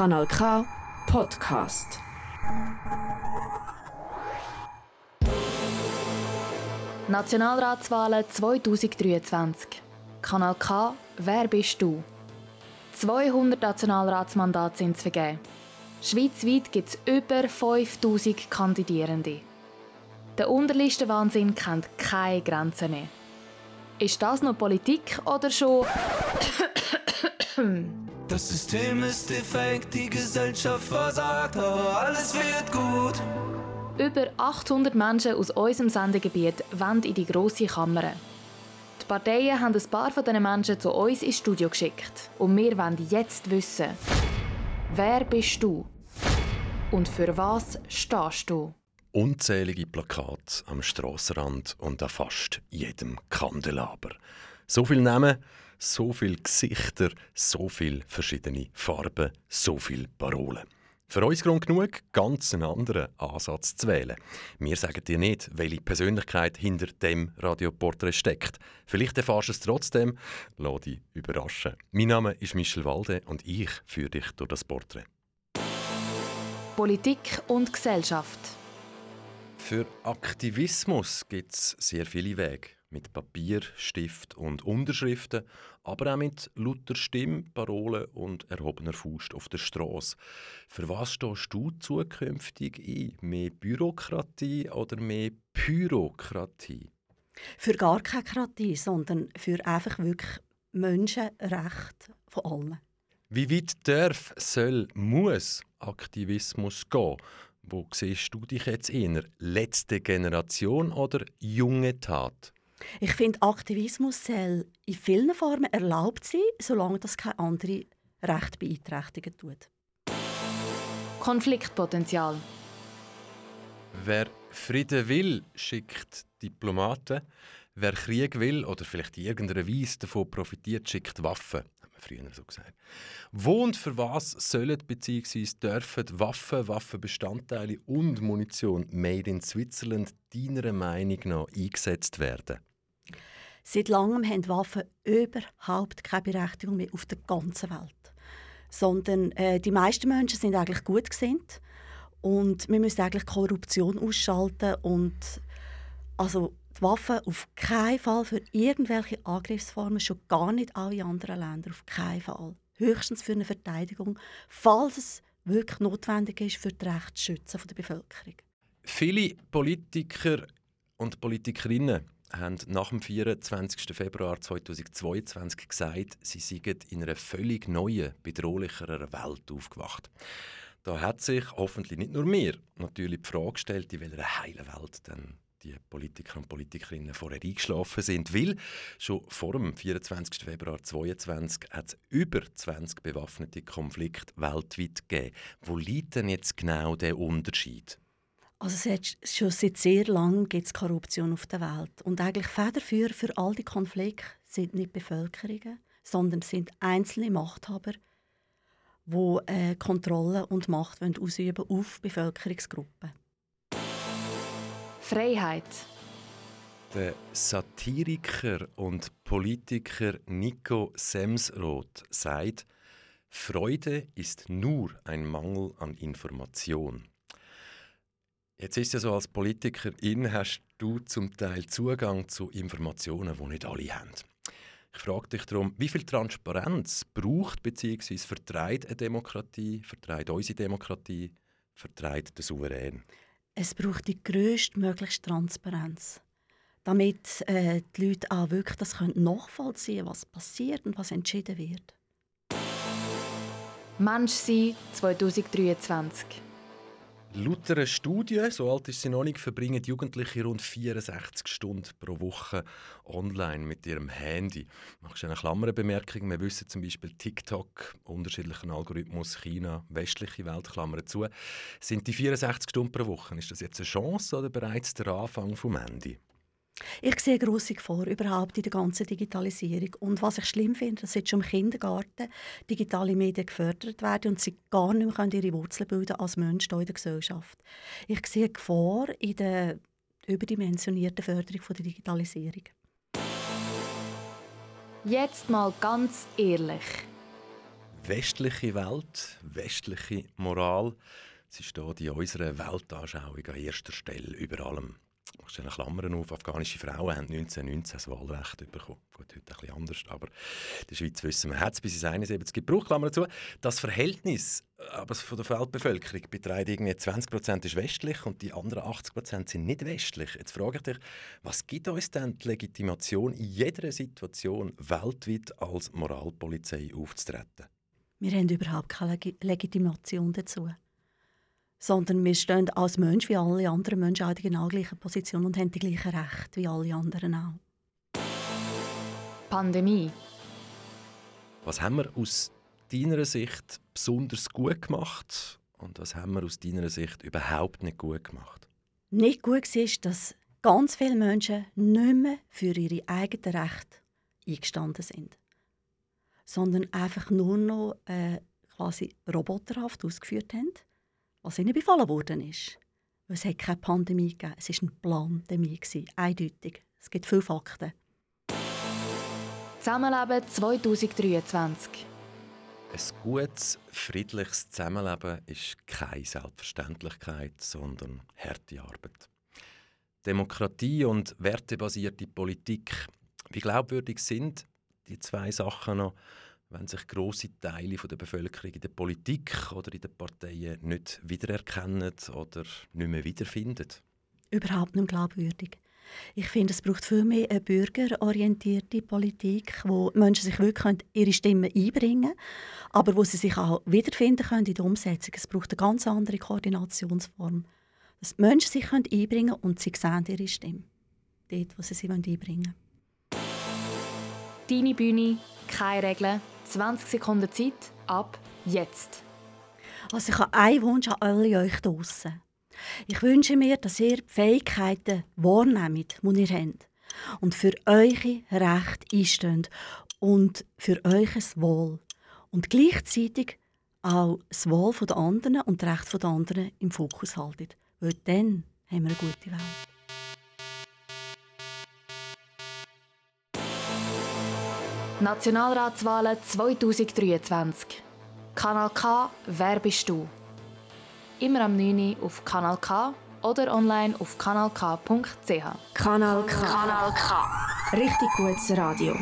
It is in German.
Kanal K Podcast. Nationalratswahlen 2023. Kanal K, wer bist du? 200 Nationalratsmandate sind zu vergeben. Schweizweit gibt es über 5000 Kandidierende. Der Unterlistenwahnsinn kennt keine Grenzen mehr. Ist das noch Politik oder schon Das System ist defekt, die Gesellschaft versagt, aber alles wird gut. Über 800 Menschen aus unserem Sendegebiet wollen in die grosse Kammer. Die Parteien haben ein paar von diesen Menschen zu uns ins Studio geschickt. Und wir wollen jetzt wissen, wer bist du? Und für was stehst du? Unzählige Plakate am Strassenrand und an fast jedem Kandelaber. So viele Namen, so viele Gesichter, so viele verschiedene Farben, so viele Parolen. Für uns Grund genug, ganz einen anderen Ansatz zu wählen. Wir sagen dir nicht, welche Persönlichkeit hinter dem Radioporträt steckt. Vielleicht erfährst du es trotzdem. Lass dich überraschen. Mein Name ist Michel Walde und ich führe dich durch das Porträt. Politik und Gesellschaft. Für Aktivismus gibt es sehr viele Wege. Mit Papier, Stift und Unterschriften, aber auch mit lauter Stimme, Parolen und erhobener Faust auf der Straße. Für was stehst du zukünftig ein? Mehr Bürokratie oder mehr Pyrokratie? Für gar keine Kratie, sondern für einfach wirklich Menschenrecht von allen. Wie weit darf, soll, muss Aktivismus gehen? Wo siehst du dich jetzt eher? Letzte Generation oder junge Tat? Ich finde, Aktivismus soll in vielen Formen erlaubt sein, solange das keine andere Recht beeinträchtigen tut. Konfliktpotenzial. Wer Frieden will, schickt Diplomaten. Wer Krieg will oder vielleicht in irgendeiner Weise davon profitiert, schickt Waffen. Hat man früher so gesagt. Wo und für was sollen bzw. dürfen Waffen, Waffenbestandteile und Munition made in Switzerland deiner Meinung nach eingesetzt werden? Seit langem haben Waffen überhaupt keine Berechtigung mehr auf der ganzen Welt. Sondern äh, die meisten Menschen sind eigentlich gut gesinnt und wir müssen eigentlich Korruption ausschalten und also die Waffen auf keinen Fall für irgendwelche Angriffsformen, schon gar nicht alle anderen Länder, auf keinen Fall. Höchstens für eine Verteidigung, falls es wirklich notwendig ist für die Rechtsschützen der Bevölkerung. Viele Politiker und Politikerinnen haben nach dem 24. Februar 2022 gesagt, sie seien in einer völlig neuen, bedrohlicheren Welt aufgewacht. Da hat sich hoffentlich nicht nur mir natürlich die Frage gestellt, in welcher heilen Welt denn die Politiker und Politikerinnen vorher eingeschlafen sind. Weil schon vor dem 24. Februar 2022 hat es über 20 bewaffnete Konflikte weltweit gegeben. Wo liegt denn jetzt genau der Unterschied? Also es hat schon seit sehr langem gibt es Korruption auf der Welt. Und eigentlich Federführer für all die Konflikte sind nicht Bevölkerungen, sondern sind einzelne Machthaber, die äh, Kontrolle und Macht ausüben auf Bevölkerungsgruppen. Freiheit. Der Satiriker und Politiker Nico Semsroth sagt, Freude ist nur ein Mangel an Information. Jetzt ist ja so, als Politikerin hast du zum Teil Zugang zu Informationen, die nicht alle haben. Ich frage dich darum, wie viel Transparenz braucht bzw. vertreibt eine Demokratie, vertreibt unsere Demokratie, vertreibt der Souverän? Es braucht die größtmögliche Transparenz, damit äh, die Leute auch wirklich das können nachvollziehen was passiert und was entschieden wird. Mensch sein 2023. Laut einer Studie, so alt ist sie noch nicht, verbringen Jugendliche rund 64 Stunden pro Woche online mit ihrem Handy. Machst du eine Klammerbemerkung? Wir wissen zum Beispiel TikTok, unterschiedlichen Algorithmus, China, westliche Welt, Klammern zu. Sind die 64 Stunden pro Woche, ist das jetzt eine Chance oder bereits der Anfang vom Ende? Ich sehe grosse Gefahr überhaupt in der ganzen Digitalisierung. Und was ich schlimm finde, dass jetzt schon im Kindergarten digitale Medien gefördert werden und sie gar nicht mehr ihre Wurzeln bilden als Menschen in der Gesellschaft. Ich sehe Gefahr in der überdimensionierten Förderung der Digitalisierung. Jetzt mal ganz ehrlich. Westliche Welt, westliche Moral, sie steht in unserer Weltanschauung an erster Stelle über allem. Ich stelle Klammern auf, afghanische Frauen haben 1919 das Wahlrecht bekommen. Gut, heute bisschen anders, aber in der Schweiz wissen wir, hat es bis ins 71 gebraucht, Klammern dazu. Das Verhältnis aber von der Weltbevölkerung beträgt irgendwie 20% ist westlich und die anderen 80% sind nicht westlich. Jetzt frage ich dich, was gibt uns denn die Legitimation in jeder Situation weltweit als Moralpolizei aufzutreten? Wir haben überhaupt keine Legitimation dazu sondern wir stehen als Mensch wie alle anderen Menschen auch in genau gleichen Position und haben die gleichen Rechte wie alle anderen auch. Pandemie. Was haben wir aus deiner Sicht besonders gut gemacht und was haben wir aus deiner Sicht überhaupt nicht gut gemacht? Nicht gut war, dass ganz viele Menschen nicht mehr für ihre eigenen Rechte eingestanden sind, sondern einfach nur noch äh, quasi roboterhaft ausgeführt haben was ihnen befallen worden ist. Es hat keine Pandemie gegeben, es war eine Pandemie, eindeutig. Es gibt viele Fakten. Zusammenleben 2023 ein gutes, friedliches Zusammenleben ist keine Selbstverständlichkeit, sondern harte Arbeit. Demokratie und wertebasierte Politik, wie glaubwürdig sind die zwei Sachen noch, wenn sich große Teile der Bevölkerung in der Politik oder in den Parteien nicht wiedererkennen oder nicht mehr wiederfinden? Überhaupt nicht glaubwürdig. Ich finde, es braucht viel mehr eine bürgerorientierte Politik, wo Menschen sich wirklich ihre Stimme einbringen können, aber wo sie sich auch wiederfinden können in der Umsetzung. Es braucht eine ganz andere Koordinationsform. Dass die Menschen sich einbringen können und sie sehen ihre Stimme. Dort, wo sie sie einbringen wollen. Deine Bühne, keine Regeln, 20 Sekunden Zeit, ab jetzt. Also ich habe einen Wunsch an alle euch draußen. Ich wünsche mir, dass ihr die Fähigkeiten wahrnehmt, die ihr habt. Und für eure Rechte einsteht und für euch Wohl. Und gleichzeitig auch das Wohl der anderen und das Recht der anderen im Fokus haltet. Weil dann haben wir eine gute Welt. Nationalratswahlen 2023. Kanal K, wer bist du? Immer am 9. Uhr auf Kanal K oder online auf kanalk.ch. Kanal K. Kanal K. Richtig gutes Radio.